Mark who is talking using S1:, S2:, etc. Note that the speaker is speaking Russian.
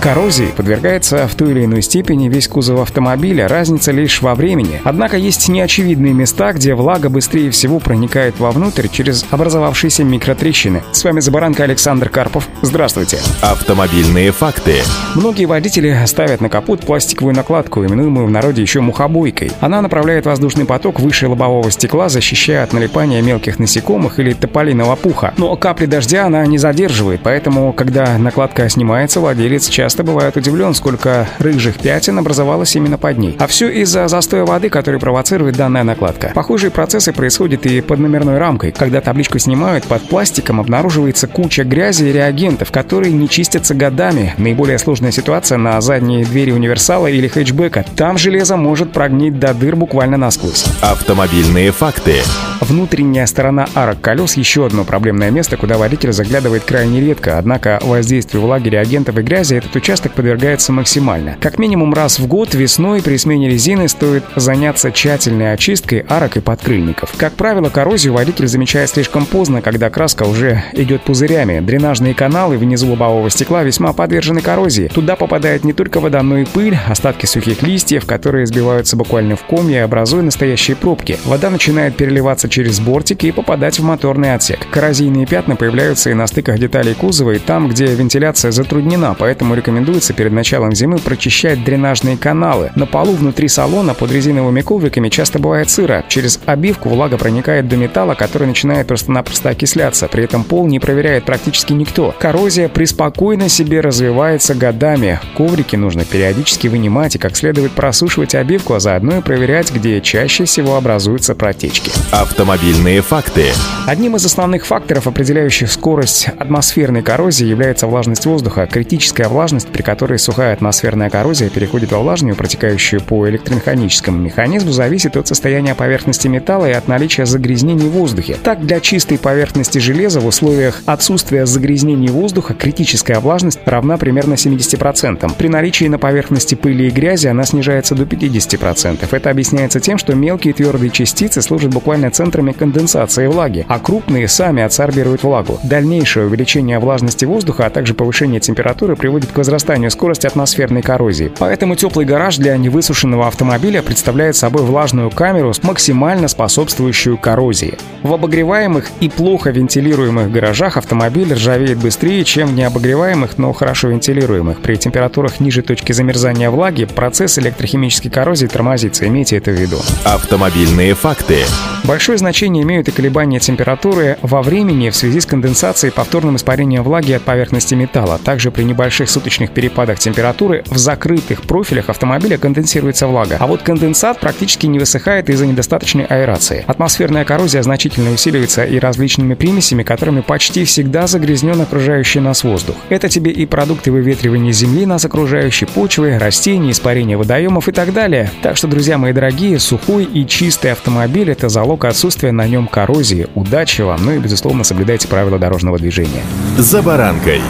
S1: Коррозии подвергается в той или иной степени весь кузов автомобиля, разница лишь во времени. Однако есть неочевидные места, где влага быстрее всего проникает вовнутрь через образовавшиеся микротрещины. С вами Забаранка Александр Карпов. Здравствуйте.
S2: Автомобильные факты.
S1: Многие водители ставят на капот пластиковую накладку, именуемую в народе еще мухобойкой. Она направляет воздушный поток выше лобового стекла, защищая от налипания мелких насекомых или тополиного пуха. Но капли дождя она не задерживает, поэтому, когда накладка снимается, владелец часто часто бывает удивлен, сколько рыжих пятен образовалось именно под ней. А все из-за застоя воды, который провоцирует данная накладка. Похожие процессы происходят и под номерной рамкой. Когда табличку снимают, под пластиком обнаруживается куча грязи и реагентов, которые не чистятся годами. Наиболее сложная ситуация на задней двери универсала или хэтчбека. Там железо может прогнить до дыр буквально насквозь.
S2: Автомобильные факты.
S1: Внутренняя сторона арок колес – еще одно проблемное место, куда водитель заглядывает крайне редко. Однако воздействию влаги, реагентов и грязи этот участок подвергается максимально. Как минимум раз в год весной при смене резины стоит заняться тщательной очисткой арок и подкрыльников. Как правило, коррозию водитель замечает слишком поздно, когда краска уже идет пузырями. Дренажные каналы внизу лобового стекла весьма подвержены коррозии. Туда попадает не только вода, но и пыль, остатки сухих листьев, которые сбиваются буквально в комья, образуя настоящие пробки. Вода начинает переливаться через бортики и попадать в моторный отсек. Коррозийные пятна появляются и на стыках деталей кузова, и там, где вентиляция затруднена, поэтому рекомендуется перед началом зимы прочищать дренажные каналы. На полу внутри салона под резиновыми ковриками часто бывает сыро. Через обивку влага проникает до металла, который начинает просто-напросто окисляться. При этом пол не проверяет практически никто. Коррозия преспокойно себе развивается годами. Коврики нужно периодически вынимать и как следует просушивать обивку, а заодно и проверять, где чаще всего образуются протечки.
S2: Автомобильные факты.
S1: Одним из основных факторов, определяющих скорость атмосферной коррозии, является влажность воздуха. Критическая влажность влажность, при которой сухая атмосферная коррозия переходит во влажную, протекающую по электромеханическому механизму, зависит от состояния поверхности металла и от наличия загрязнений в воздухе. Так, для чистой поверхности железа в условиях отсутствия загрязнений воздуха критическая влажность равна примерно 70%. При наличии на поверхности пыли и грязи она снижается до 50%. Это объясняется тем, что мелкие твердые частицы служат буквально центрами конденсации влаги, а крупные сами адсорбируют влагу. Дальнейшее увеличение влажности воздуха, а также повышение температуры приводит к возрастанию скорости атмосферной коррозии. Поэтому теплый гараж для невысушенного автомобиля представляет собой влажную камеру, максимально способствующую коррозии. В обогреваемых и плохо вентилируемых гаражах автомобиль ржавеет быстрее, чем в необогреваемых, но хорошо вентилируемых. При температурах ниже точки замерзания влаги процесс электрохимической коррозии тормозится, имейте это в виду.
S2: Автомобильные факты.
S1: Большое значение имеют и колебания температуры во времени в связи с конденсацией и повторным испарением влаги от поверхности металла. Также при небольших суточных суточных перепадах температуры в закрытых профилях автомобиля конденсируется влага. А вот конденсат практически не высыхает из-за недостаточной аэрации. Атмосферная коррозия значительно усиливается и различными примесями, которыми почти всегда загрязнен окружающий нас воздух. Это тебе и продукты выветривания земли нас окружающей почвы, растения, испарения водоемов и так далее. Так что, друзья мои дорогие, сухой и чистый автомобиль – это залог отсутствия на нем коррозии. Удачи вам, ну и, безусловно, соблюдайте правила дорожного движения.
S2: За баранкой.